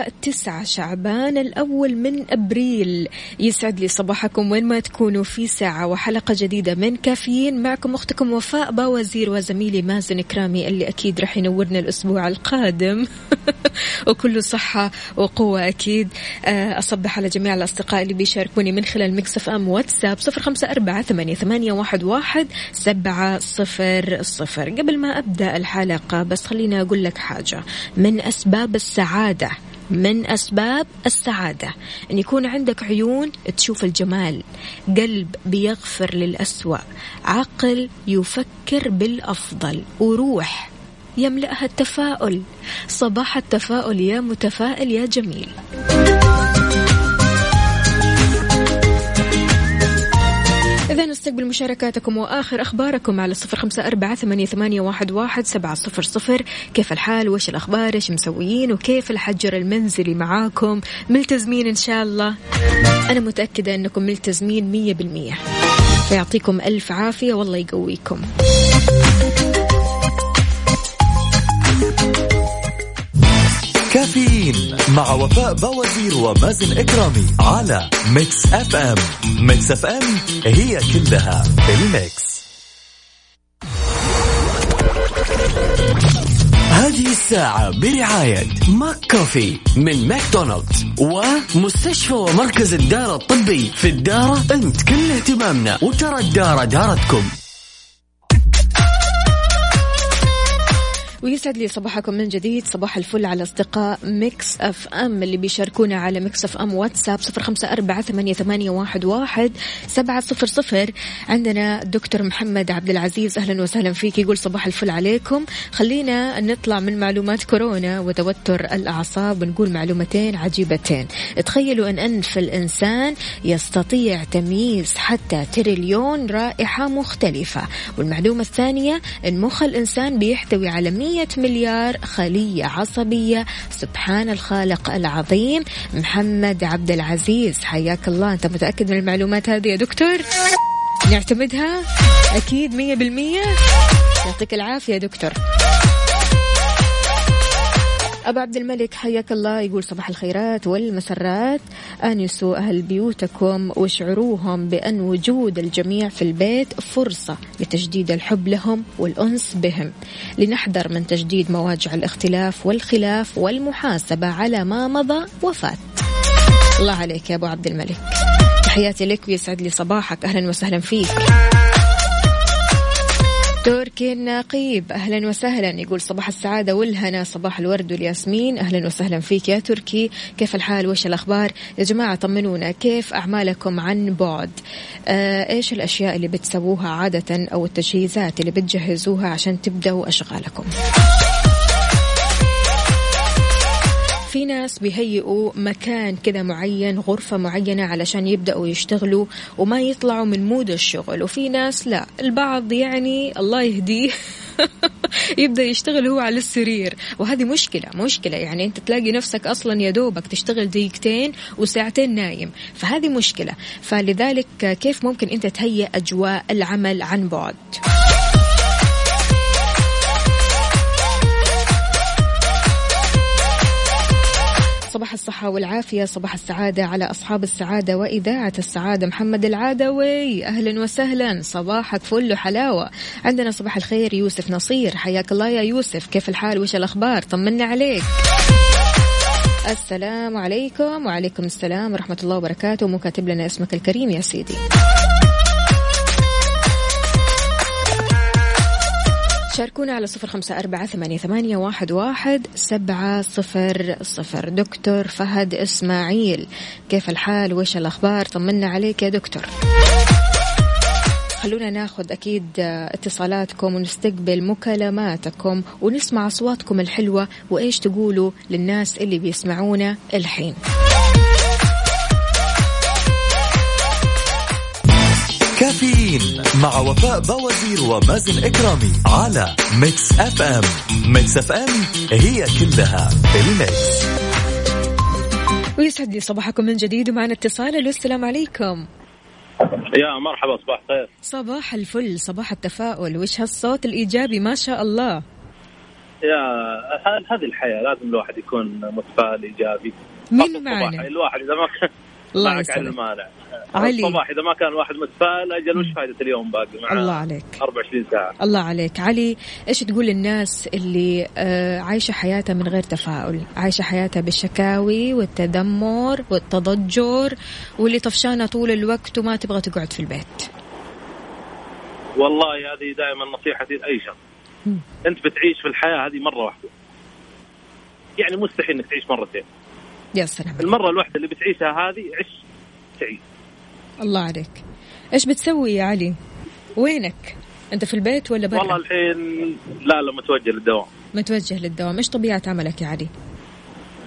الأربعاء 9 شعبان الأول من أبريل. يسعد لي صباحكم وين ما تكونوا في ساعة وحلقة جديدة من كافيين. معكم أختكم وفاء باوزير وزميلي مازن كرامي اللي أكيد رح ينورنا الأسبوع القادم. وكله صحة وقوة أكيد. آه، أصبح على جميع الأصدقاء اللي بيشاركوني من خلال مكسف أم واتساب صفر خمسة أربعة ثمانية, واحد سبعة صفر صفر. قبل ما أبدأ الحلقة بس خليني أقول لك حاجة. من أسباب السعادة من أسباب السعادة. أن يكون عندك عيون تشوف الجمال قلب بيغفر للأسوأ عقل يفكر بالأفضل وروح يملأها التفاؤل. صباح التفاؤل يا متفائل يا جميل. إذا نستقبل مشاركاتكم وآخر أخباركم على صفر خمسة أربعة ثمانية, واحد سبعة صفر صفر. كيف الحال؟ وش الأخبار؟ إيش مسويين؟ وكيف الحجر المنزلي معاكم؟ ملتزمين إن شاء الله. أنا متأكدة أنكم ملتزمين مية بالمية. فيعطيكم ألف عافية. والله يقويكم. كافيين مع وفاء باوزير ومازن كرامي على Mix FM. Mix FM هي كلها ال mix. هذه الساعة برعاية McCafé من ماكدونالدز ومستشفى ومركز الدارة الطبي في الدارة أنت كل اهتمامنا وترى الدارة دارتكم. ويسعد لي صباحكم من جديد. صباح الفل على أصدقاء Mix FM اللي بيشاركونا على Mix FM واتساب صفر خمسة أربعة ثمانية, واحد سبعة صفر صفر. عندنا دكتور محمد عبد العزيز أهلا وسهلا فيك يقول صباح الفل عليكم. خلينا نطلع من معلومات كورونا وتوتر الأعصاب ونقول معلومتين عجيبتين. تخيلوا أن أنف الإنسان يستطيع تمييز حتى تريليون رائحة مختلفة والمعلومة الثانية أن مخ الإنسان بيحتوي على 100 مليار خلية عصبية. سبحان الخالق العظيم. محمد عبد العزيز حياك الله. أنت متأكد من المعلومات هذه يا دكتور؟ نعتمدها؟ أكيد مية بالمية. يعطيك العافية دكتور. أبو عبد الملك حياك الله. يقول صباح الخيرات والمسرات. آنسوا أهل بيوتكم واشعروهم بأن وجود الجميع في البيت فرصة لتجديد الحب لهم والأنس بهم. لنحذر من تجديد مواجع الاختلاف والخلاف والمحاسبة على ما مضى وفات. الله عليك يا أبو عبد الملك. تحياتي لك ويسعد لي صباحك. أهلا وسهلا فيك. تركي النقيب أهلا وسهلا. يقول صباح السعادة والهنا صباح الورد والياسمين. أهلا وسهلا فيك يا تركي. كيف الحال؟ وش الأخبار؟ يا جماعة طمنونا. كيف أعمالكم عن بعد؟ آه إيش الأشياء اللي بتسووها عادة أو التجهيزات اللي بتجهزوها عشان تبدأوا أشغالكم؟ في ناس بيهيئوا مكان كذا معين غرفة معينة علشان يبدأوا يشتغلوا وما يطلعوا من مود الشغل وفي ناس لا البعض يعني الله يهديه يبدأ يشتغل هو على السرير وهذه مشكلة مشكلة يعني أنت تلاقي نفسك أصلا يا دوبك تشتغل دقيقتين وساعتين نايم فهذه مشكلة فلذلك كيف ممكن أنت تهيئ أجواء العمل عن بعد؟ صباح الصحة والعافية صباح السعادة على أصحاب السعادة وإذاعة السعادة. محمد العادوي أهلا وسهلا صباحك فل حلاوة عندنا صباح الخير يوسف نصير. حياك الله يا يوسف. كيف الحال؟ وش الأخبار؟ طمنا عليك. السلام عليكم. وعليكم السلام ورحمة الله وبركاته. مو كاتب لنا اسمك الكريم يا سيدي. شاركونا على صفر خمسة أربعة ثمانية, ثمانية واحد, واحد سبعة صفر صفر. دكتور فهد إسماعيل كيف الحال؟ وإيش الأخبار؟ طمنا عليك يا دكتور. خلونا ناخذ أكيد اتصالاتكم ونستقبل مكالماتكم ونسمع أصواتكم الحلوة وإيش تقولوا للناس اللي بيسمعونا الحين. كافيين مع وفاء باوزير ومازن كرامي على Mix FM Mix FM هي كلها الميكس. ويسعد لي صباحكم من جديد ومعنا اتصال. السلام عليكم. يا مرحبا صباح خير صباح الفل صباح التفاؤل. وش هالصوت الإيجابي؟ ما شاء الله. يا هذه الحياة لازم الواحد يكون متفائل إيجابي. مين معنا؟ الواحد إذا ما الله على المانع. علي. الصباح إذا ما كان الواحد متفائل أجل وش فائدة اليوم باقي مع الله عليك. 24 ساعة؟ الله عليك. علي إيش تقول للناس اللي آه، عايشة حياتها من غير تفاؤل؟ عايشة حياتها بالشكاوي والتذمر والتضجر واللي طفشانة طول الوقت وما تبغى تقعد في البيت. والله هذه دائما نصيحتي لأي شخص. أنت بتعيش في الحياة هذه مرة واحدة. يعني مستحيل إنك تعيش مرتين. يا سلام عليك. المرة الواحدة اللي بتعيشها هذه عش تعيش الله عليك. إيش بتسوي يا علي؟ وينك؟ أنت في البيت ولا والله برا الحين لا لا متوجه للدوام. متوجه للدوام. إيش طبيعة عملك يا علي؟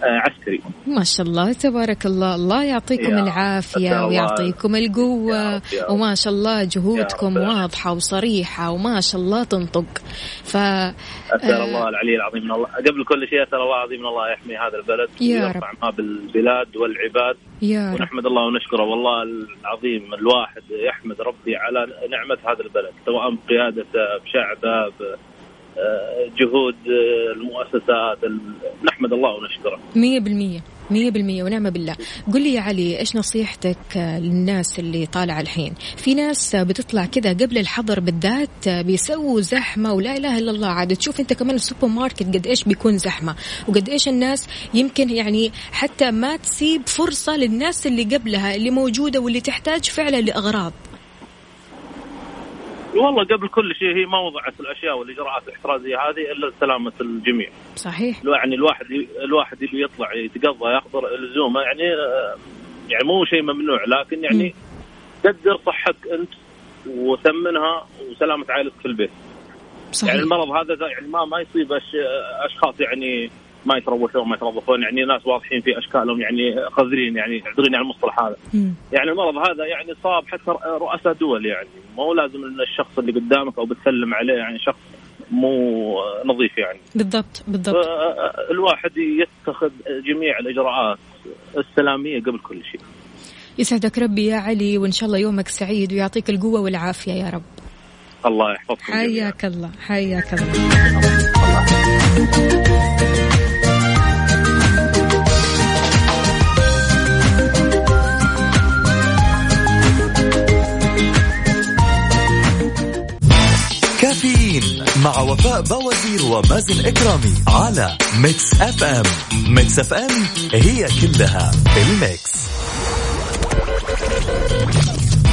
عسكري. ما شاء الله تبارك الله. الله يعطيكم يا العافية أسأل الله- ويعطيكم القوة رب- رب. وما شاء الله جهودكم رب. واضحة وصريحة وما شاء الله تنطق. ف اسال آه، الله العلي العظيم من الله. قبل كل شيء اسال الله العظيم من الله يحمي هذا البلد يا ويرفع ما بالبلاد والعباد. يا رب. ونحمد الله ونشكره. والله العظيم الواحد يحمد ربي على نعمة هذا البلد سواء بقيادته بشعبه بجهود المؤسسات ال- نحمد الله ونشكره. مية بالمية مية بالمية ونعم بالله. قل لي يا علي إيش نصيحتك آه، للناس اللي طالعة الحين؟ في ناس آه، بتطلع كذا قبل الحظر بالذات آه، بيسووا زحمة ولا إله إلا الله. عاد تشوف أنت كمان السوبر ماركت قد إيش بيكون زحمة وقد إيش الناس يمكن يعني حتى ما تسيب فرصة للناس اللي قبلها اللي موجودة واللي تحتاج فعلا لأغراض. والله قبل كل شيء هي ما وضعت الأشياء والإجراءات الإحترازية هذه إلا لسلامه الجميع. صحيح. يعني الواحد الواحد اللي يطلع يتقضى يحضر لزومه يعني آه، يعني مو شيء ممنوع لكن يعني قدر صحتك أنت وثمنها وسلامة عائلتك في البيت. صحيح. يعني المرض هذا يعني ما ما يصيب أشخاص يعني ما يتروشون ما يترضخون يعني ناس واضحين في أشكالهم يعني قذرين يعني اعذريني على المصطلح هذا. مم. يعني المرض هذا يعني صاب حتى رؤساء دول يعني مو لازم إن الشخص اللي قدامك أو بتسلم عليه يعني شخص مو نظيف يعني. بالضبط بالضبط. الواحد يتخذ جميع الإجراءات السلامية قبل كل شيء. يسعدك ربي يا علي وإن شاء الله يومك سعيد ويعطيك القوة والعافية يا رب. الله جميعاً. حياك الله حياك الله. مع وفاء باوزير ومازن كرامي على Mix FM. Mix FM هي كلها ال mix.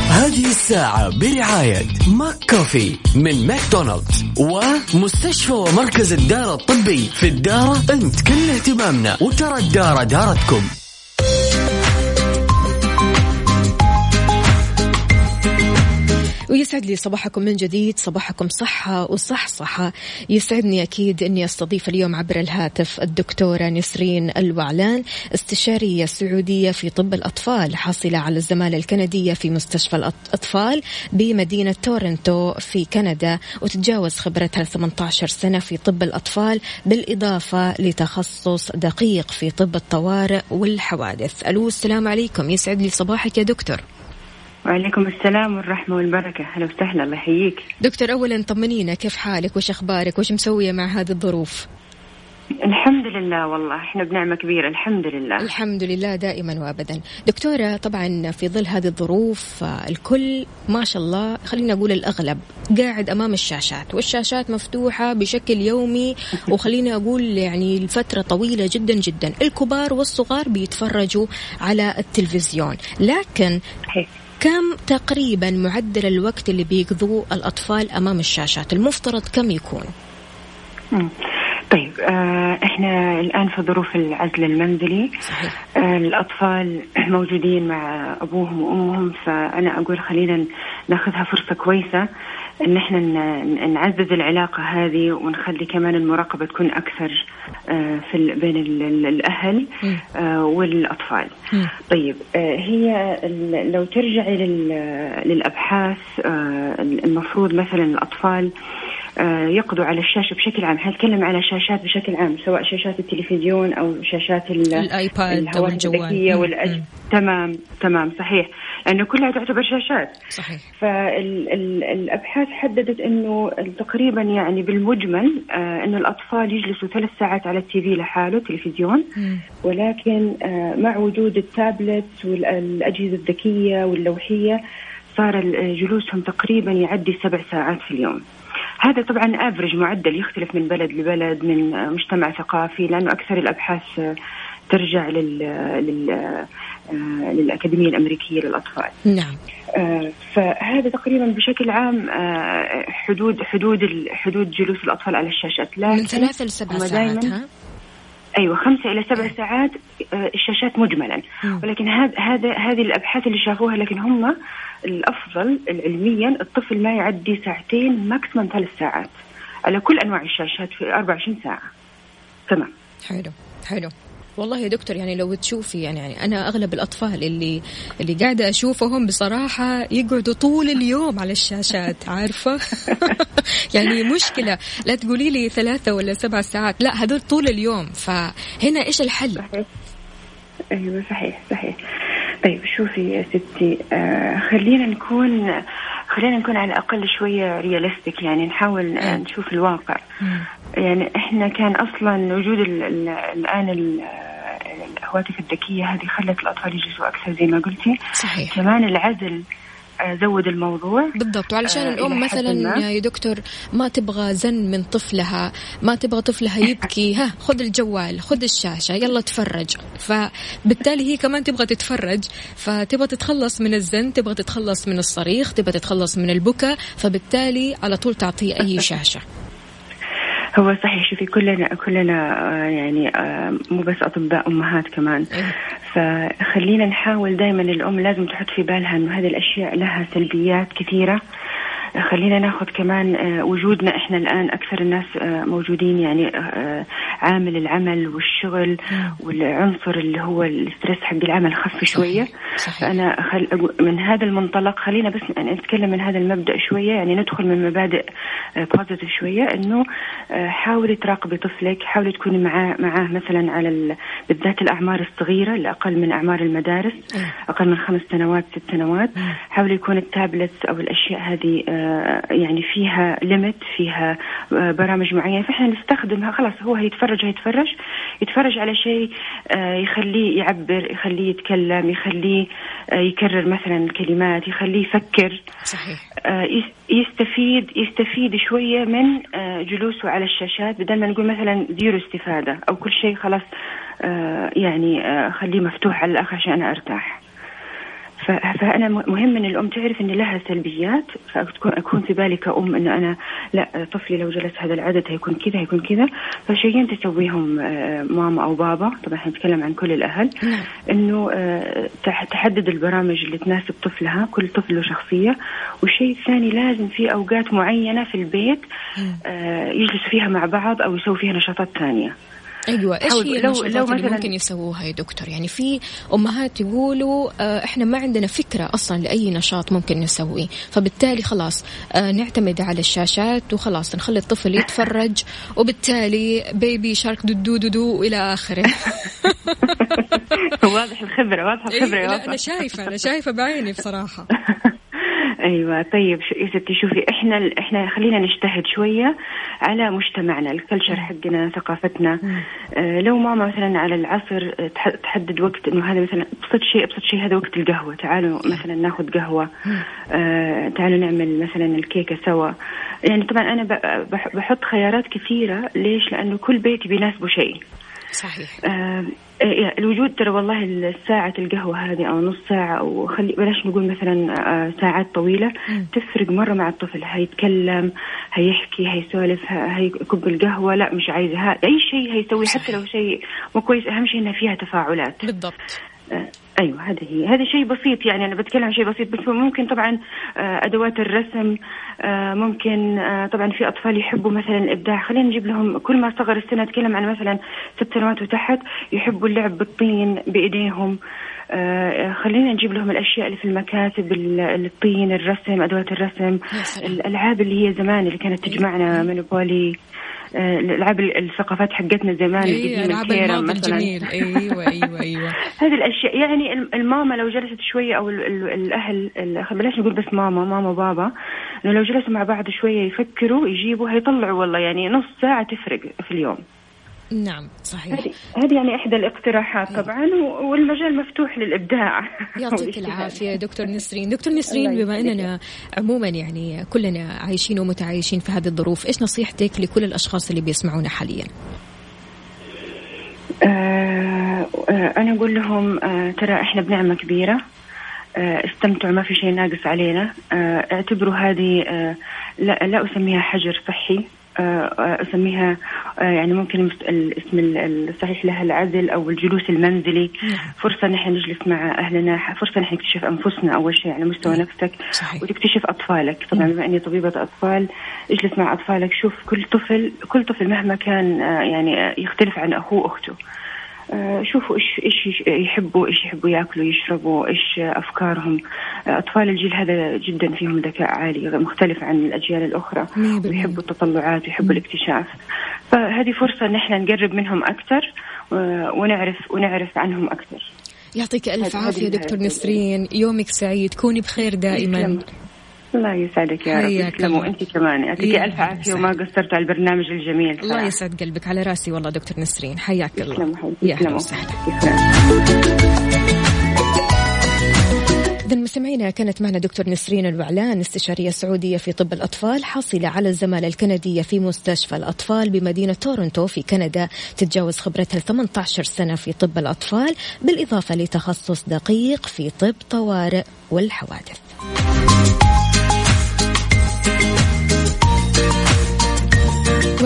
هذه الساعة برعاية McCafé من ماكدونالدز ومستشفى ومركز الدارة الطبي في الدارة انت كل اهتمامنا وترى الدارة دارتكم. ويسعد لي صباحكم من جديد صباحكم صحة وصحصحة يسعدني أكيد أني أستضيف اليوم عبر الهاتف الدكتورة نسرين الوعلان استشارية سعودية في طب الأطفال حاصلة على الزمالة الكندية في مستشفى الأطفال بمدينة تورنتو في كندا وتتجاوز خبرتها 18 سنة في طب الأطفال بالإضافة لتخصص دقيق في طب الطوارئ والحوادث. ألو السلام عليكم. يسعد لي صباحك يا دكتور. وعليكم السلام والرحمة والبركة. أهلا وسهلا. الله يحييك. دكتور اولا طمنينا. كيف حالك؟ وش أخبارك؟ وش مسوية مع هذه الظروف؟ الحمد لله والله. إحنا بنعمة كبيرة. الحمد لله. الحمد لله دائما وابدا. دكتورة طبعا في ظل هذه الظروف آه، الكل ما شاء الله خلينا أقول الأغلب قاعد أمام الشاشات. والشاشات مفتوحة بشكل يومي وخليني أقول يعني لفترة طويلة جدا جدا. الكبار والصغار بيتفرجوا على التلفزيون. لكن. كم تقريبا معدل الوقت اللي بيقضوه الأطفال أمام الشاشات؟ المفترض كم يكون. طيب آه إحنا الآن في ظروف العزل المنزلي. صحيح. آه الأطفال موجودين مع أبوهم وأمهم فأنا أقول خلينا ناخذها فرصة كويسة. إن إحنا نعزز العلاقة هذه ونخلي كمان المراقبة تكون أكثر آه في بين ال- ال- الأهل. آه والأطفال. طيب آه، هي لو ترجعي لل- للأبحاث المفروض مثلا الأطفال يقضوا على الشاشة بشكل عام، حنتكلم على شاشات بشكل عام سواء شاشات التلفزيون أو شاشات ال- الآيباد أو الهواتف الجوال. الذكية. والأج... تمام تمام صحيح لأنه كلها تعتبر شاشات. صحيح. فالابحاث حددت إنه تقريبا يعني بالمجمل آه إنه الأطفال يجلسوا ثلاث ساعات على التي في لحاله تلفزيون. ولكن آه، مع وجود التابلت والأجهزة الذكية واللوحية صار جلوسهم تقريبا يعدي سبع ساعات في اليوم. هذا طبعا افرج معدل يختلف من بلد لبلد من مجتمع ثقافي لأنه أكثر الأبحاث آه، ترجع لل, لل... آه، للأكاديمية الأمريكية للأطفال. نعم. آه، فهذا تقريبا بشكل عام آه، حدود حدود حدود جلوس الأطفال على الشاشات. لكن من ثلاثة لسبع ساعات ها؟ أيوه خمسة إلى سبع ساعات آه، الشاشات مجملا. ولكن هذا هذا هذه الأبحاث اللي شافوها لكن هم الأفضل علميا الطفل ما يعدي ساعتين ماكسيمم ثلاث ساعات. على كل أنواع الشاشات في 24 ساعة. تمام. حلو حلو. والله يا دكتور يعني لو تشوفي يعني, يعني أنا أغلب الأطفال اللي اللي قاعدة أشوفهم بصراحة يقعدوا طول اليوم على الشاشات عارفة؟ يعني مشكلة. لا تقولي لي ثلاثة ولا سبع ساعات لا هذول طول اليوم. فهنا إيش الحل؟ صحيح. أيوه صحيح صحيح. طيب شوفي يا ستي آه خلينا نكون خلينا نكون على الأقل شوية رياليستيك يعني نحاول آه،. نشوف الواقع. مم. يعني إحنا كان أصلا وجود ال ال الآن ال- الهواتف الذكية هذه خلت الأطفال يجلسوا أكثر زي ما قلتي. صحيح. كمان العزل آه، زود الموضوع. بالضبط. وعلشان آه، الأم مثلا. يا دكتور ما تبغى زن من طفلها ما تبغى طفلها يبكي ها خذ الجوال خذ الشاشة يلا تفرج. فبالتالي هي كمان تبغى تتفرج فتبغى تتخلص من الزن تبغى تتخلص من الصريخ تبغى تتخلص من البكا فبالتالي على طول تعطيه أي شاشة. هو صحيح شوفي كلنا كلنا آه، يعني آه، مو بس أطباء أمهات كمان إيه. فخلينا نحاول دائما الأم لازم تحط في بالها إنه هذه الأشياء لها سلبيات كثيرة خلينا ناخذ كمان آه، وجودنا إحنا الآن أكثر الناس آه، موجودين يعني آه، عامل العمل والشغل والعنصر اللي هو ال stress حق العمل خف شوية. صحيح. أنا خل... من هذا المنطلق خلينا بس يعني نتكلم من هذا المبدأ شوية يعني ندخل من مبادئ positive شوية إنه حاولي تراقبي طفلك حاولي تكوني معاه معاه مثلا على ال... بالذات الأعمار الصغيرة اللي أقل من أعمار المدارس أيوة. أقل من خمس سنوات ست سنوات. حاولي يكون التابلت أو الأشياء هذه يعني فيها limit فيها آه، برامج معينة. فإحنا نستخدمها خلاص هو هيتفرج هيتفرج. يتفرج على شيء آه، يخليه يعبر يخليه يتكلم يخليه آه، يكرر مثلا الكلمات يخليه يفكر. صحيح. آه، يس- يستفيد يستفيد شوية من آه، جلوسه على الشاشات بدل ما نقول مثلا zero استفادة أو كل شيء خلاص آه، يعني آه، خليه مفتوح على الآخر عشان أنا أرتاح. فأنا مهم إن الأم تعرف إن لها سلبيات فاكون أكون في بالي كأم انه أنا لا طفلي لو جلس هذا العدد هيكون كذا هيكون كذا. فشيئين تسويهم آه، ماما أو بابا. طبعا حنتكلم عن كل الأهل. نعم. إنه آه، تح- تحدد البرامج اللي تناسب طفلها كل طفل له شخصية. والشيء الثاني لازم في أوقات معينة في البيت آه، يجلسوا فيها مع بعض أو يسووا فيها نشاطات ثانية. أيوه إيش هي لو- لو اللي مثلاً- ممكن يسووها يا دكتور؟ يعني في أمهات يقولوا آه، إحنا ما عندنا فكرة أصلا لأي نشاط ممكن نسويه فبالتالي خلاص آه، نعتمد على الشاشات وخلاص نخلي الطفل يتفرج وبالتالي بيبي شارك دودو دودو إلى آخره. واضح الخبرة واضح الخبرة إيه لا. أنا شايفة أنا شايفة بعيني بصراحة. أيوه طيب يا ستي شوفي إحنا إحنا خلينا نجتهد شوية على مجتمعنا الكلتشر حقنا ثقافتنا. آه لو ماما مثلا على العصر تح- تحدد وقت إنه هذا مثلا أبسط شيء أبسط شيء هذا وقت القهوة. تعالوا مثلا ناخذ قهوة. آه تعالوا نعمل مثلا الكيكة سوا. يعني طبعا أنا بحط خيارات كثيرة. ليش؟ لأنه كل بيت بيناسبه شيء. صحيح آه إيه، الوجود ترى والله ساعة القهوة هذه أو نص ساعة أو خلي بلاش نقول مثلا آه ساعات طويلة مم. تفرق مرة مع الطفل هيتكلم هيحكي هيسولف هيكب القهوة لا مش عايزة أي شيء هيسوي حتى صحيح. لو شيء مو كويس أهم شيء إنها فيها تفاعلات بالضبط آه، أيوه هذا هي. هذا شيء بسيط يعني أنا بتكلم عن شيء بسيط بس ممكن طبعا آه، أدوات الرسم آه، ممكن آه، طبعا في أطفال يحبوا مثلا الإبداع. خلينا نجيب لهم كل ما صغر السن أتكلم عن مثلا ست سنوات وتحت يحبوا اللعب بالطين بإيديهم. خلينا نجيب لهم الأشياء اللي في المكاتب ال- الطين الرسم أدوات الرسم. الألعاب اللي هي زمان اللي كانت تجمعنا مونوبولي آه، الألعاب الثقافات حقتنا زمان اي القديمة، ألعاب الماضي مثلاً. الجميل أيوه أيوه أيوه هذه الأشياء يعني الم- الماما لو جلست شوية أو ال- ال- الأهل ال- بلاش نقول بس ماما ماما بابا إنه لو جلسوا مع بعض شوية يفكروا يجيبوا هيطلعوا والله يعني نص ساعة تفرق في اليوم نعم صحيح. هذه يعني إحدى الاقتراحات طبعا و- والمجال مفتوح للإبداع. يعطيك. العافية دكتور نسرين. دكتور نسرين بما. أننا عموما يعني كلنا عايشين ومتعايشين في هذه الظروف إيش نصيحتك لكل الأشخاص اللي بيسمعونا حاليا؟ آه آه أنا أقول لهم آه ترى إحنا بنعمة كبيرة. آه استمتعوا ما في شيء ناقص علينا. اعتبروا هذه لا, لا أسميها حجر صحي. أسميها آه، يعني ممكن الاسم ال- الصحيح لها العزل أو الجلوس المنزلي. فرصة نحن نجلس مع أهلنا فرصة نحن نكتشف أنفسنا أول شيء على مستوى نفسك صحيح. وتكتشف أطفالك. طبعا بما إني طبيبة أطفال اجلس مع أطفالك شوف كل طفل كل طفل مهما كان آه، يعني آه، يختلف عن أخوه واخته آه، شوفوا إيش إيش يش- يحبوا إيش يحبوا ياكلوا يشربوا إيش آه، أفكارهم. آه، أطفال الجيل هذا جدا فيهم ذكاء عالي مختلف عن الأجيال الأخرى. ويحبوا التطلعات ويحبوا الاكتشاف. فهذه فرصة إن إحنا نقرب منهم أكثر آه، ونعرف ونعرف عنهم أكثر يعطيك عافية هذه دكتور. نسرين. يومك سعيد. كوني بخير دائما. الله يسعدك يا رب. حياك تسلموا الله. انت كمان. يعطيك ألف عافية وما. قصرتوا على البرنامج الجميل. الله صراحة. يسعد قلبك. على راسي والله دكتور نسرين. حياك الله. يا تسلموا. وسهلا. إذا مستمعينا كانت معنا دكتور نسرين الوعلان استشارية سعودية في طب الأطفال حاصلة على الزمالة الكندية في مستشفى الأطفال بمدينة تورنتو في كندا تتجاوز خبرتها 18 سنة في طب الأطفال بالإضافة لتخصص دقيق في طب طوارئ والحوادث.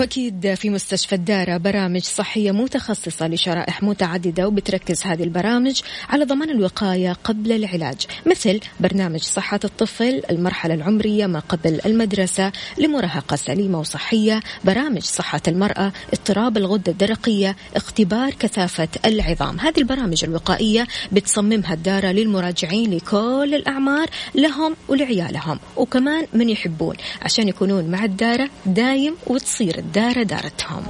واكيد في مستشفى الدارة برامج صحية متخصصة لشرائح متعددة وبتركز هذه البرامج على ضمان الوقاية قبل العلاج مثل برنامج صحة الطفل المرحلة العمرية ما قبل المدرسة لمراهقة سليمة وصحية برامج صحة المرأة اضطراب الغدة الدرقية اختبار كثافة العظام. هذه البرامج الوقائية بتصممها الدارة للمراجعين لكل الأعمار لهم ولعيالهم وكمان من يحبون عشان يكونون مع الدارة دايم وتصير الدارة دارتهم.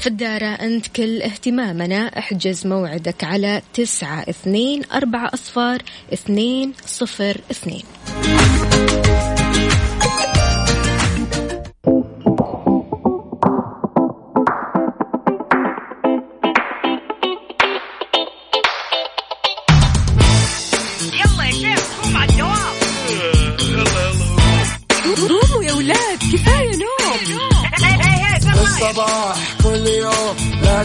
في الدارة أنت كل اهتمامنا احجز موعدك على تسعة اثنين أربعة أصفار اثنين صفر اثنين.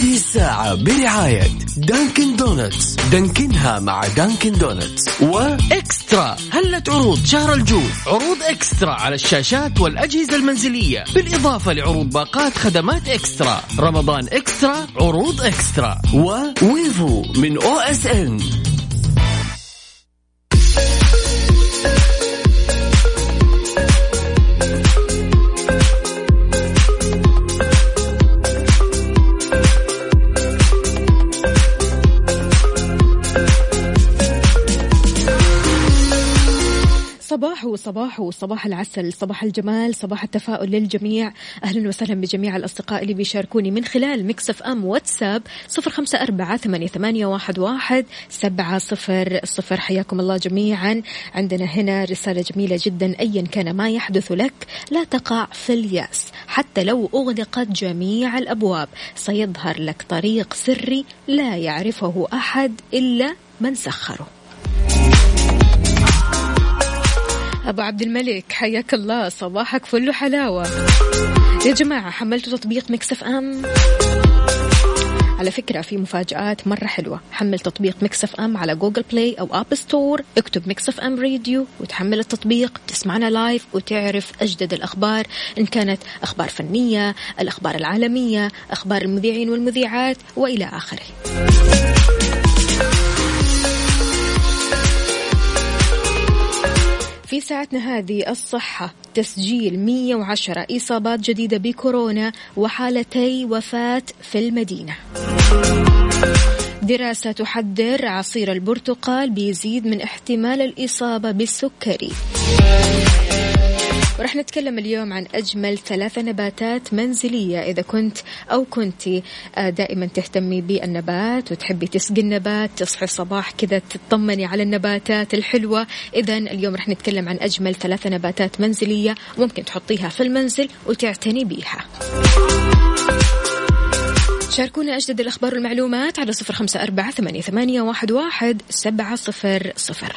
هذه الساعة برعاية Dunkin' Donuts Dunkin ها مع Dunkin' Donuts وإكسترا. هلت عروض شهر الجود عروض إكسترا على الشاشات والأجهزة المنزلية. بالإضافة لعروض باقات خدمات إكسترا. رمضان إكسترا عروض إكسترا. و Wavo من OSN صباح صباح صباح العسل صباح الجمال صباح التفاؤل للجميع. أهلا وسهلا بجميع الأصدقاء اللي بيشاركوني من خلال مكسف أم واتساب صفر خمسة أربعة ثمانية واحد سبعة صفر صفر. حياكم الله جميعا. عندنا هنا رسالة جميلة جدا أيا كان ما يحدث لك لا تقع في اليأس حتى لو أغلقت جميع الأبواب. سيظهر لك طريق سري لا يعرفه أحد إلا من سخره. أبو عبد الملك حياك الله صباحك فل حلاوة يا جماعة حملتوا تطبيق Mix FM؟ على فكرة في مفاجآت مرة حلوة. حمل تطبيق Mix FM على Google Play أو App Store اكتب Mix FM Radio وتحمل التطبيق. تسمعنا live وتعرف أجدد الأخبار إن كانت أخبار فنية الأخبار العالمية أخبار المذيعين والمذيعات وإلى آخره. ساعتنا هذه الصحة. تسجيل 110 إصابات جديدة بكورونا وحالتي وفاة في المدينة. دراسة تحذر عصير البرتقال بيزيد من احتمال الإصابة بالسكري. ورح نتكلم اليوم عن أجمل ثلاث نباتات منزلية إذا كنت أو كنت آه، دائما تهتمي بالنبات وتحبي تسقي النبات تصحي الصباح كذا تطمني على النباتات الحلوة. إذا اليوم رح نتكلم عن أجمل ثلاث نباتات منزلية ممكن تحطيها في المنزل وتعتني بيها. شاركونا أجدد الأخبار والمعلومات على صفر خمسة أربعة ثمانية واحد سبعة صفر صفر.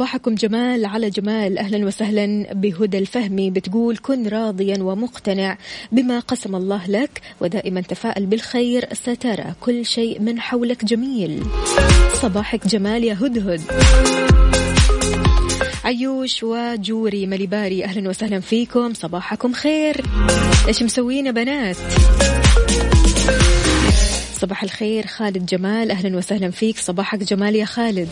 صباحكم جمال على جمال. أهلا وسهلا بهدى الفهمي بتقول كن راضيا ومقتنع بما قسم الله لك ودائما تفائل بالخير سترى كل شيء من حولك جميل. صباحك جمال يا هدهد. عيوش وجوري مليباري أهلا وسهلا فيكم. صباحكم خير. إيش مسوين بنات؟ صباح الخير خالد جمال. أهلا وسهلا فيك. صباحك جمال يا خالد.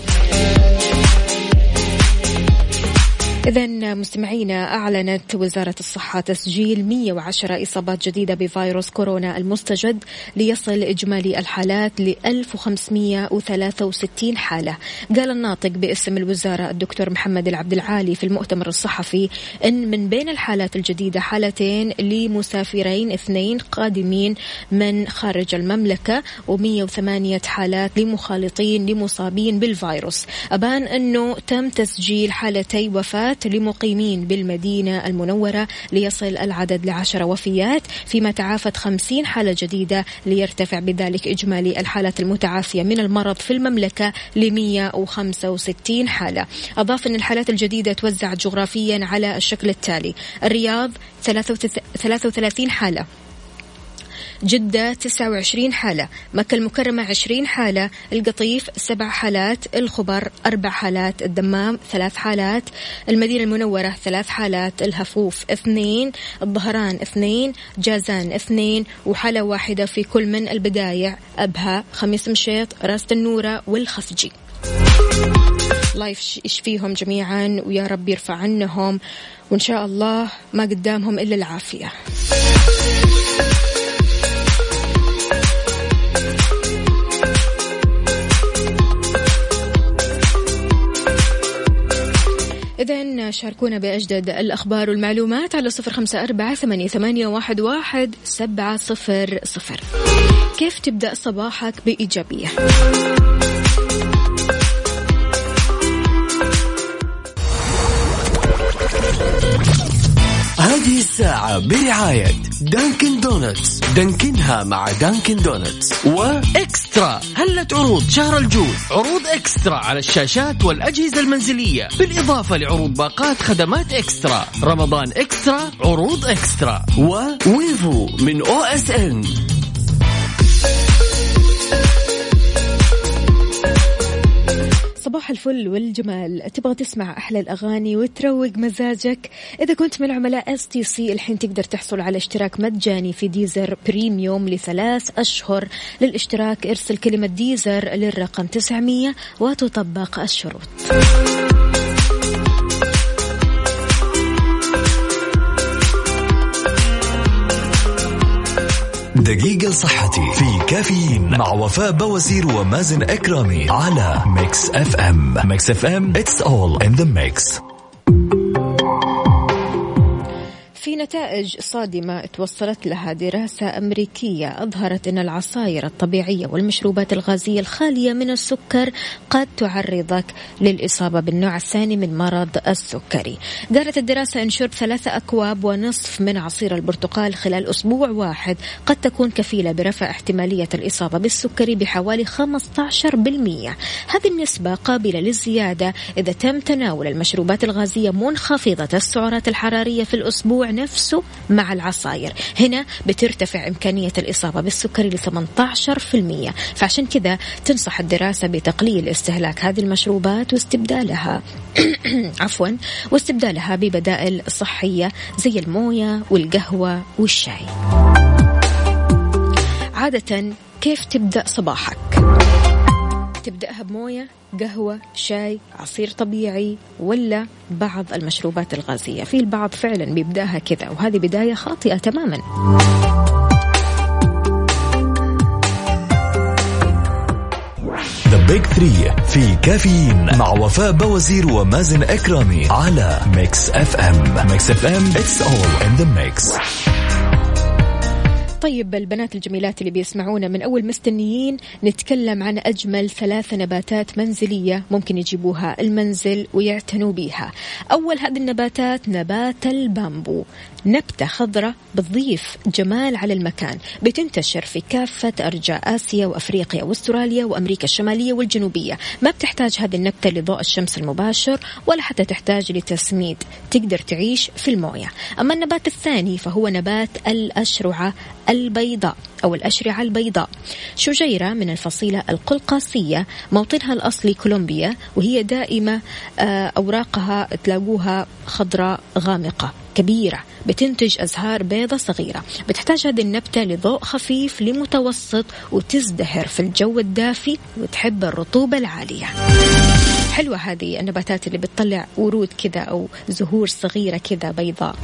إذا مستمعينا أعلنت وزارة الصحة تسجيل 110 إصابات جديدة بفيروس كورونا المستجد ليصل إجمالي الحالات ل 1563 حالة. قال الناطق باسم الوزارة الدكتور محمد العبد العالي في المؤتمر الصحفي أن من بين الحالات الجديدة حالتين لمسافرين اثنين قادمين من خارج المملكة و108 حالات لمخالطين لمصابين بالفيروس. أبان أنه تم تسجيل حالتي وفاة لمقيمين بالمدينة المنورة ليصل العدد لعشر وفيات فيما تعافت خمسين حالة جديدة ليرتفع بذلك إجمالي الحالات المتعافية من المرض في المملكة ل 165 حالة. أضاف أن الحالات الجديدة توزعت جغرافيا على الشكل التالي. الرياض 33 حالة. جدة 29 حالة مكة المكرمة 20 حالة القطيف سبع حالات الخبر أربع حالات الدمام ثلاث حالات المدينة المنورة ثلاث حالات الهفوف اثنين الظهران اثنين جازان اثنين وحالة واحدة في كل من البدايع أبها خميس مشيط راس النورة والخفجي الله يشفيهم جميعا؟ ويا رب يرفع عنهم وإن شاء الله ما قدامهم إلا العافية. إذا شاركونا بأجدد الأخبار والمعلومات على صفر خمسة أربعة ثمانية واحد سبعة صفر صفر. كيف تبدأ صباحك بإيجابية؟ هذه الساعة برعاية Dunkin' Donuts Dunkin ها مع Dunkin' Donuts وإكسترا. هلت عروض شهر الجود عروض إكسترا على الشاشات والأجهزة المنزلية. بالإضافة لعروض باقات خدمات إكسترا. رمضان إكسترا عروض إكسترا. و Wavo من O SN صباح الفل والجمال. تبغى تسمع أحلى الأغاني وتروق مزاجك؟ إذا كنت من عملاء STC الحين تقدر تحصل على اشتراك مجاني في Deezer Premium لثلاث أشهر. للاشتراك ارسل كلمة Deezer للرقم 900 وتطبق الشروط. دقيقة صحتي في كافيين مع وفاء بوازير ومازن إكرامي على Mix FM. Mix FM it's all in the mix. نتائج صادمة توصلت لها دراسة أمريكية أظهرت أن العصائر الطبيعية والمشروبات الغازية الخالية من السكر قد تعرضك للإصابة بالنوع الثاني من مرض السكري. قالت الدراسة أن شرب ثلاثة أكواب ونصف من عصير البرتقال خلال أسبوع واحد قد تكون كفيلة برفع احتمالية الإصابة بالسكري بحوالي 15% هذه النسبة قابلة للزيادة إذا تم تناول المشروبات الغازية منخفضة السعرات الحرارية في الأسبوع نفسه. مع العصاير. هنا بترتفع إمكانية الإصابة بالسكري ل 18% فعشان كذا تنصح الدراسة بتقليل استهلاك هذه المشروبات واستبدالها. عفوا واستبدالها ببدائل صحية زي الموية والقهوة والشاي. عادة كيف تبدأ صباحك؟ تبدأها بموية قهوة شاي عصير طبيعي ولا بعض المشروبات الغازية. في البعض فعلا بيبدأها كذا وهذه بداية خاطئة تماما. The Big Three في كافيين مع وفاء بوازير ومازن إكرامي على Mix FM Mix FM it's all in the mix. طيب البنات الجميلات اللي بيسمعونا من أول مستنيين نتكلم عن أجمل ثلاث نباتات منزلية ممكن يجيبوها المنزل ويعتنوا بيها. أول هذه النباتات نبات البامبو. نبتة خضراء بتضيف جمال على المكان بتنتشر في كافة أرجاء آسيا وأفريقيا وأستراليا وأمريكا الشمالية والجنوبية. ما بتحتاج هذه النبتة لضوء الشمس المباشر ولا حتى تحتاج لتسميد. تقدر تعيش في الموية. أما النبات الثاني فهو نبات الأشرعة البيضاء أو الأشرعة البيضاء. شجيرة من الفصيلة القلقاسية موطنها الأصلي كولومبيا وهي دائمة آه، أوراقها تلاقوها خضراء غامقة. كبيرة بتنتج أزهار بيضة صغيرة. بتحتاج هذه النبتة لضوء خفيف لمتوسط وتزدهر في الجو الدافي وتحب الرطوبة العالية. حلوة هذه النباتات اللي بتطلع ورود كذا أو زهور صغيرة كذا بيضاء.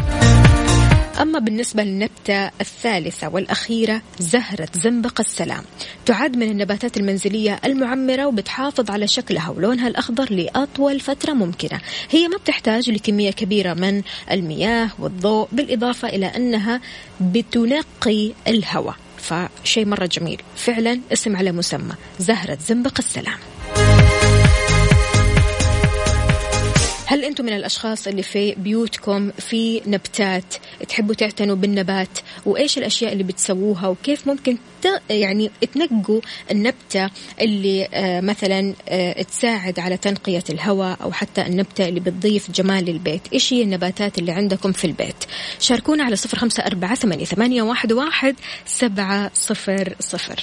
أما بالنسبة للنبتة الثالثة والأخيرة زهرة زنبق السلام. تعد من النباتات المنزلية المعمرة وبتحافظ على شكلها ولونها الأخضر لأطول فترة ممكنة. هي ما بتحتاج لكمية كبيرة من المياه والضوء بالإضافة إلى أنها بتنقي الهواء. فشيء مرة جميل. فعلا اسم على مسمى زهرة زنبق السلام. هل أنتم من الأشخاص اللي في بيوتكم في نبتات تحبوا تعتنوا بالنبات؟ وإيش الأشياء اللي بتسووها؟ وكيف ممكن يعني تنقوا النبتة اللي آه مثلا آه تساعد على تنقية الهواء أو حتى النبتة اللي بتضيف جمال للبيت إيش هي النباتات اللي عندكم في البيت؟ شاركونا على صفر أربعة ثمانية, ثمانية واحد, واحد سبعة صفر صفر.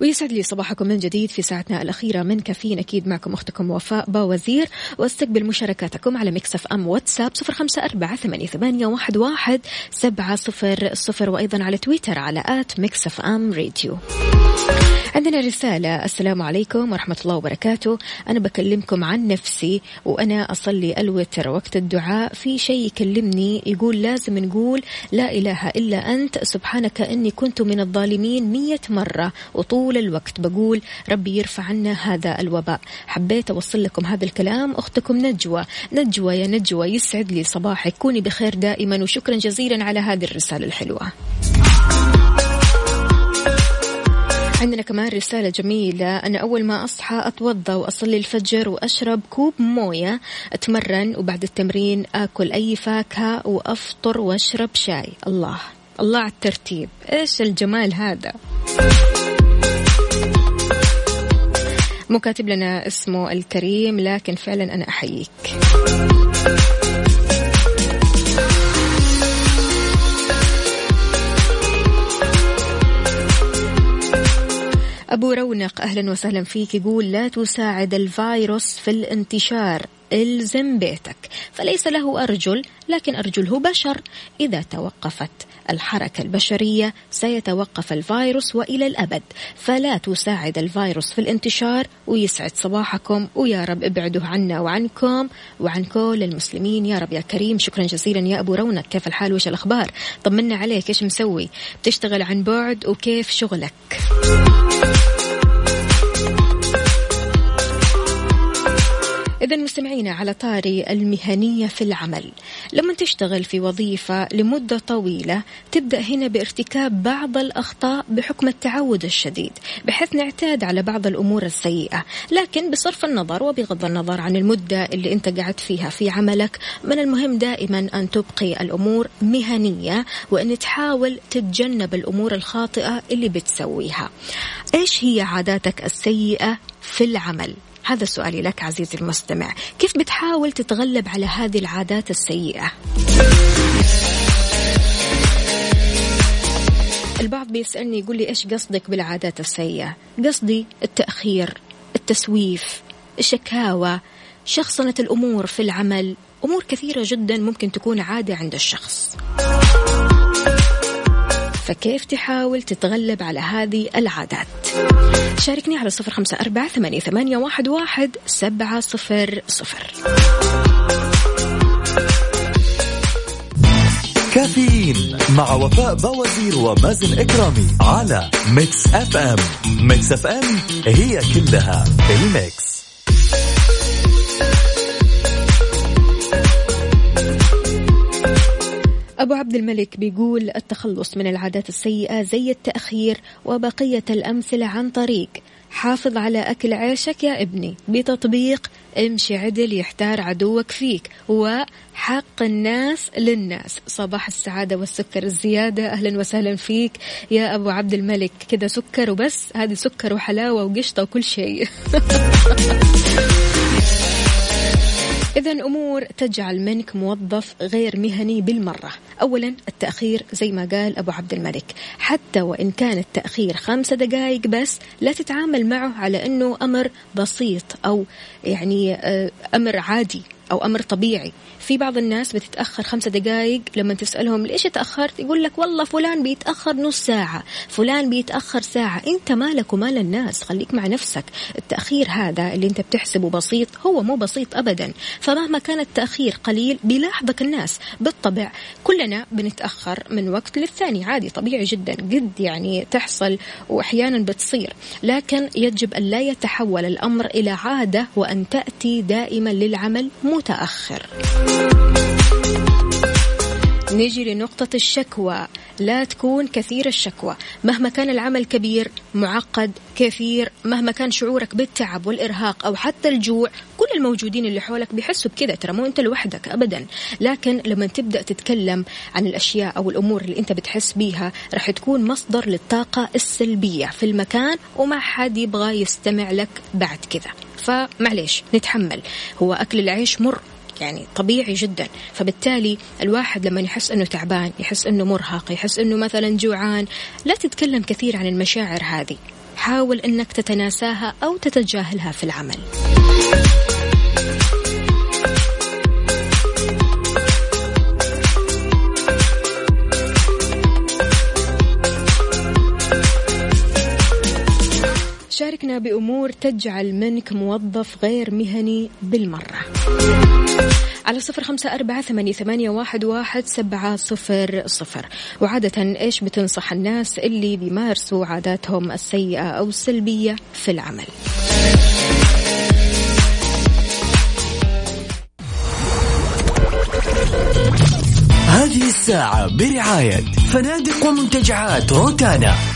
ويسعد لي صباحكم من جديد في ساعتنا الأخيرة. من كافيين أكيد معكم أختكم وفاء باوزير. واستقبل مشاركاتكم على Mix FM واتساب صفر خمسة أربعة ثمانية واحد واحد سبعة صفر صفر وأيضا على تويتر على at Mix FM Radio. عندنا رسالة. السلام عليكم ورحمة الله وبركاته. أنا بكلمكم عن نفسي وأنا أصلي الوتر وقت الدعاء. في شيء يكلمني يقول لازم نقول لا إله إلا أنت. سبحانك إني كنت من الظالمين مية مرة وطول الوقت. بقول ربي يرفع عنا هذا الوباء. حبيت أوصل لكم هذا الكلام. أختكم نجوى. نجوى يا نجوى يسعد لي صباحك. كوني بخير دائما وشكرا جزيلا على هذه الرسالة الحلوة. عندنا كمان رسالة جميلة. أنا أول ما أصحى أتوضأ وأصلي الفجر وأشرب كوب موية أتمرن وبعد التمرين أكل أي فاكهة وأفطر وأشرب شاي. الله. الله على الترتيب. إيش الجمال هذا؟ مو كاتب لنا اسمه الكريم لكن فعلا أنا أحييك. أبو رونق أهلا وسهلا فيك. يقول لا تساعد الفيروس في الانتشار. إلزم بيتك. فليس له أرجل لكن أرجله بشر. إذا توقفت الحركة البشرية سيتوقف الفيروس وإلى الأبد. فلا تساعد الفيروس في الانتشار ويسعد صباحكم. ويا رب ابعدوا عنا وعنكم وعن كل المسلمين. يا رب يا كريم شكرا جزيلا يا أبو رونق كيف الحال؟ وش الأخبار؟ طمنا عليك إيش مسوي؟ بتشتغل عن بعد وكيف شغلك؟ إذا مستمعينا على طاري المهنية في العمل. لما تشتغل في وظيفة لمدة طويلة تبدأ هنا بارتكاب بعض الأخطاء بحكم التعود الشديد بحيث نعتاد على بعض الأمور السيئة. لكن بصرف النظر وبغض النظر عن المدة اللي أنت قعدت فيها في عملك من المهم دائما أن تبقي الأمور مهنية وأن تحاول تتجنب الأمور الخاطئة اللي بتسويها. إيش هي عاداتك السيئة في العمل؟ هذا سؤالي لك عزيزي المستمع. كيف بتحاول تتغلب على هذه العادات السيئة؟ البعض بيسألني يقول لي إيش قصدك بالعادات السيئة؟ قصدي التأخير التسويف الشكاوى شخصنة الأمور في العمل. أمور كثيرة جدا ممكن تكون عادة عند الشخص. فكيف تحاول تتغلب على هذه العادات؟ شاركني على صفر خمسة أربعة ثمانية, ثمانية واحد, واحد سبعة صفر صفر. كافيين مع وفاء بوازير ومازن إكرامي على Mix FM Mix FM it's all in the mix. أبو عبد الملك بيقول التخلص من العادات السيئة زي التأخير وبقية الأمثلة عن طريق حافظ على أكل عيشك يا ابني بتطبيق امشي عدل يحتار عدوك فيك وحق الناس للناس. صباح السعادة والسكر الزيادة. أهلا وسهلا فيك يا أبو عبد الملك. كذا سكر وبس. هذه سكر وحلاوة وقشطة وكل شيء. إذا أمور تجعل منك موظف غير مهني بالمرة. أولا التأخير زي ما قال أبو عبد الملك. حتى وإن كان التأخير خمسة دقائق بس لا تتعامل معه على أنه أمر بسيط أو يعني آه، أمر عادي أو أمر طبيعي. في بعض الناس بتتأخر خمسة دقائق لما تسألهم ليش تأخرت؟ يقول لك والله فلان بيتأخر نص ساعة فلان بيتأخر ساعة أنت مالك ومال الناس خليك مع نفسك. التأخير هذا اللي أنت بتحسبه بسيط هو مو بسيط أبدا. فمهما كان التأخير قليل بيلاحظك الناس. بالطبع كلنا بنتأخر من وقت للثاني عادي طبيعي جدا قد يعني تحصل وأحيانا بتصير. لكن يجب أن لا يتحول الأمر إلى عادة وأن تأتي دائما للعمل متأخر. نيجي لنقطة الشكوى. لا تكون كثير الشكوى. مهما كان العمل كبير معقد كثير مهما كان شعورك بالتعب والإرهاق أو حتى الجوع كل الموجودين اللي حولك بيحسوا بكذا. ترى مو أنت لوحدك أبدا. لكن لما تبدأ تتكلم عن الأشياء أو الأمور اللي أنت بتحس بيها راح تكون مصدر للطاقة السلبية في المكان وما حد يبغى يستمع لك بعد كذا. فمعليش نتحمل. هو أكل العيش مر. يعني طبيعي جدا. فبالتالي الواحد لما يحس إنه تعبان يحس إنه مرهق يحس إنه مثلا جوعان لا تتكلم كثير عن المشاعر هذه. حاول إنك تتناساها أو تتجاهلها في العمل. شاركنا بأمور تجعل منك موظف غير مهني بالمرة. على صفر خمسة أربعة ثمانية, ثمانية واحد, واحد سبعة صفر صفر. وعادة إيش بتنصح الناس اللي بيمارسوا عاداتهم السيئة أو السلبية في العمل؟ هذه الساعة برعاية فنادق ومنتجعات روتانا.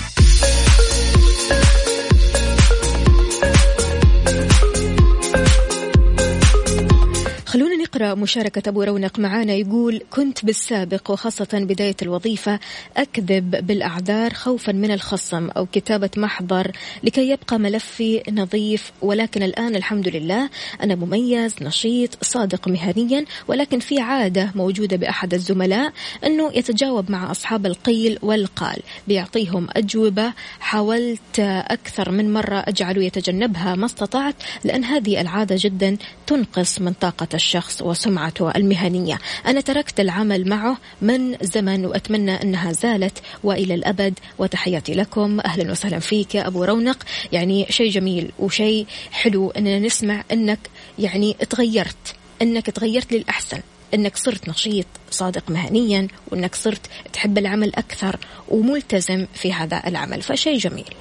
نقرأ مشاركة أبو رونق معانا يقول كنت بالسابق وخاصة بداية الوظيفة أكذب بالأعذار خوفا من الخصم أو كتابة محضر لكي يبقى ملفي نظيف ولكن الآن الحمد لله أنا مميز نشيط صادق مهنيا ولكن في عادة موجودة بأحد الزملاء أنه يتجاوب مع أصحاب القيل والقال بيعطيهم أجوبة حاولت أكثر من مرة أجعله يتجنبها ما استطعت لأن هذه العادة جدا تنقص من طاقة الشخص. وسمعته المهنية. أنا تركت العمل معه من زمن وأتمنى أنها زالت وإلى الأبد. وتحياتي لكم. أهلا وسهلا فيك. يا أبو رونق. يعني شيء جميل وشيء حلو أننا نسمع أنك يعني تغيرت. أنك تغيرت للأحسن. أنك صرت نشيط صادق مهنيا وأنك صرت تحب العمل أكثر وملتزم في هذا العمل. فشيء جميل.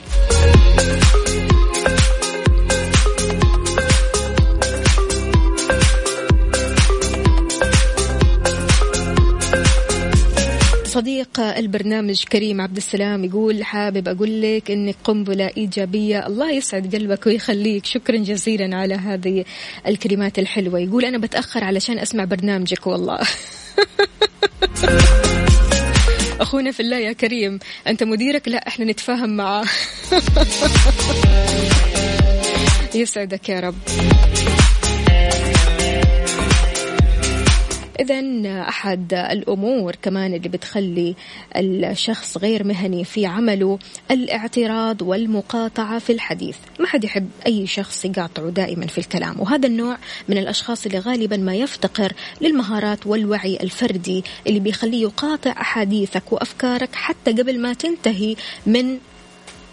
البرنامج كريم عبد السلام يقول حابب أقول لك إنك قنبلة إيجابية. الله يسعد قلبك ويخليك. شكرا جزيلا على هذه الكلمات الحلوة. يقول أنا بتأخر علشان أسمع برنامجك والله. أخونا في الله يا كريم أنت مديرك؟ لا إحنا نتفاهم معاه. يسعدك يا رب. إذا أحد الأمور كمان اللي بتخلي الشخص غير مهني في عمله الاعتراض والمقاطعة في الحديث. ما حد يحب أي شخص يقاطعه دائما في الكلام وهذا النوع من الأشخاص اللي غالبا ما يفتقر للمهارات والوعي الفردي اللي بيخليه يقاطع أحاديثك وأفكارك حتى قبل ما تنتهي من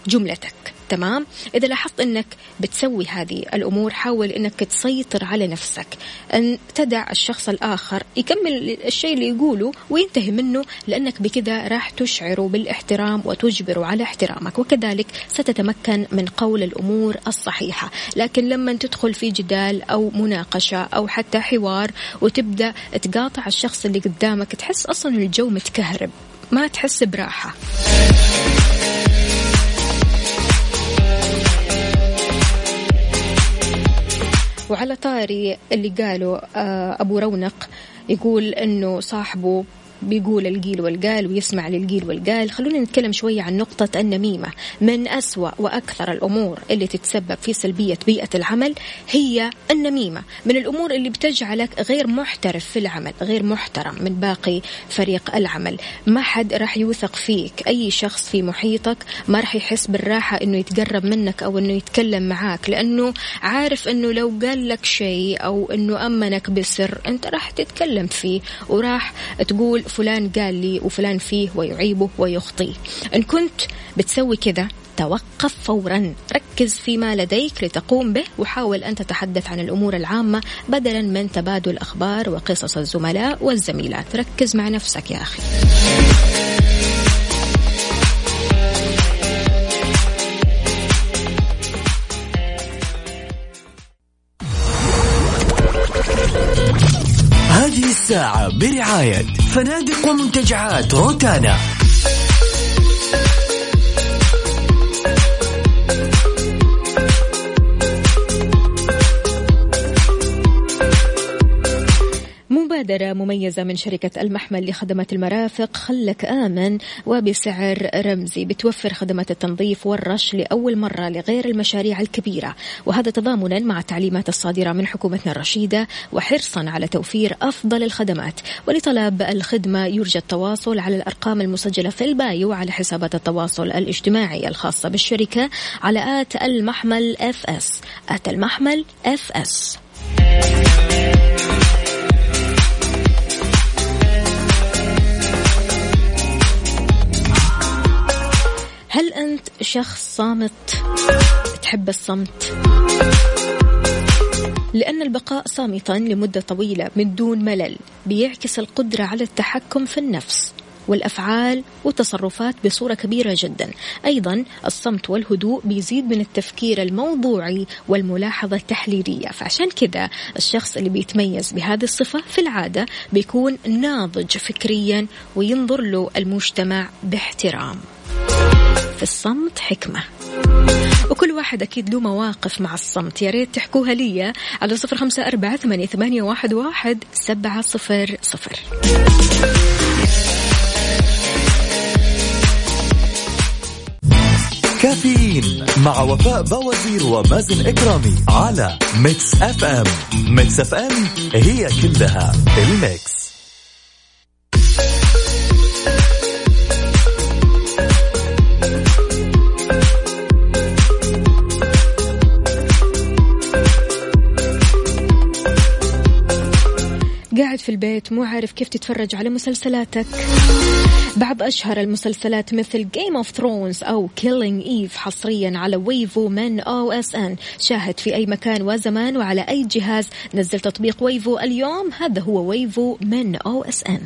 جملتك. تمام؟ إذا لاحظت أنك بتسوي هذه الأمور حاول أنك تسيطر على نفسك. أن تدع الشخص الآخر يكمل الشيء اللي يقوله وينتهي منه لأنك بكذا راح تشعره بالاحترام وتجبره على احترامك. وكذلك ستتمكن من قول الأمور الصحيحة. لكن لما تدخل في جدال أو مناقشة أو حتى حوار وتبدأ تقاطع الشخص اللي قدامك تحس أصلا الجو متكهرب. ما تحس براحة. وعلى طاري اللي قاله آه، أبو رونق يقول أنه صاحبه بيقول القيل والقال ويسمع للقيل والقال. خلونا نتكلم شوية عن نقطة النميمة. من أسوأ وأكثر الأمور اللي تتسبب في سلبية بيئة العمل هي النميمة. من الأمور اللي بتجعلك غير محترف في العمل غير محترم من باقي فريق العمل. ما حد راح يوثق فيك. أي شخص في محيطك ما راح يحس بالراحة أنه يتقرب منك أو أنه يتكلم معاك لأنه عارف أنه لو قال لك شيء أو أنه أمنك بسر أنت راح تتكلم فيه. وراح تقول فلان قال لي وفلان فيه ويعيبه ويخطيه إن كنت بتسوي كذا توقف فورا. ركز فيما لديك لتقوم به وحاول أن تتحدث عن الأمور العامة بدلا من تبادل أخبار وقصص الزملاء والزميلات. ركز مع نفسك يا أخي. الساعة برعاية فنادق ومنتجعات روتانا. مبادرة مميزة من شركة المحمل لخدمات المرافق خلك آمن وبسعر رمزي. بتوفر خدمات التنظيف والرش لأول مرة لغير المشاريع الكبيرة. وهذا تضامنا مع التعليمات الصادرة من حكومتنا الرشيدة وحرصا على توفير أفضل الخدمات. ولطلب الخدمة يرجى التواصل على الأرقام المسجلة في البايو على حسابات التواصل الاجتماعي الخاصة بالشركة على at المحمل FS at المحمل FS هل أنت شخص صامت؟ تحب الصمت؟ لأن البقاء صامتا لمدة طويلة من دون ملل بيعكس القدرة على التحكم في النفس والأفعال والتصرفات بصورة كبيرة جدا. أيضا الصمت والهدوء بيزيد من التفكير الموضوعي والملاحظة التحليلية. فعشان كذا الشخص اللي بيتميز بهذه الصفة في العادة بيكون ناضج فكريا وينظر له المجتمع باحترام. في الصمت حكمة. وكل واحد أكيد له مواقف مع الصمت. يا ريت تحكوها لي على صفر خمسة أربعة ثمانية, واحد سبعة صفر صفر. كافيين مع وفاء بوازير ومازن إكرامي على Mix FM Mix FM هي كلها ال mix. البيت مو عارف كيف تتفرج على مسلسلاتك. بعض أشهر المسلسلات مثل Game of Thrones أو Killing Eve حصريا على Wavo من OSN شاهد في أي مكان وزمان وعلى أي جهاز. نزل تطبيق Wavo اليوم. هذا هو Wavo من OSN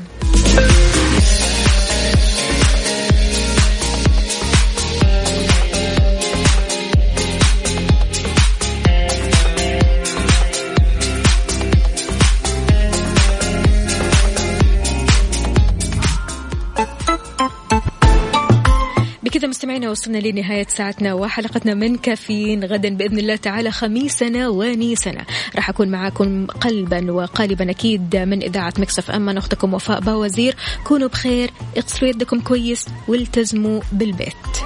بكذا مستمعينا وصلنا لنهاية ساعتنا وحلقتنا من كافيين. غدا بإذن الله تعالى خميسنا ونيسنا. راح أكون معاكم قلبا وقالبا أكيد من إذاعة مكسف أما أختكم وفاء باوزير. كونوا بخير اغسلوا يدكم كويس والتزموا بالبيت.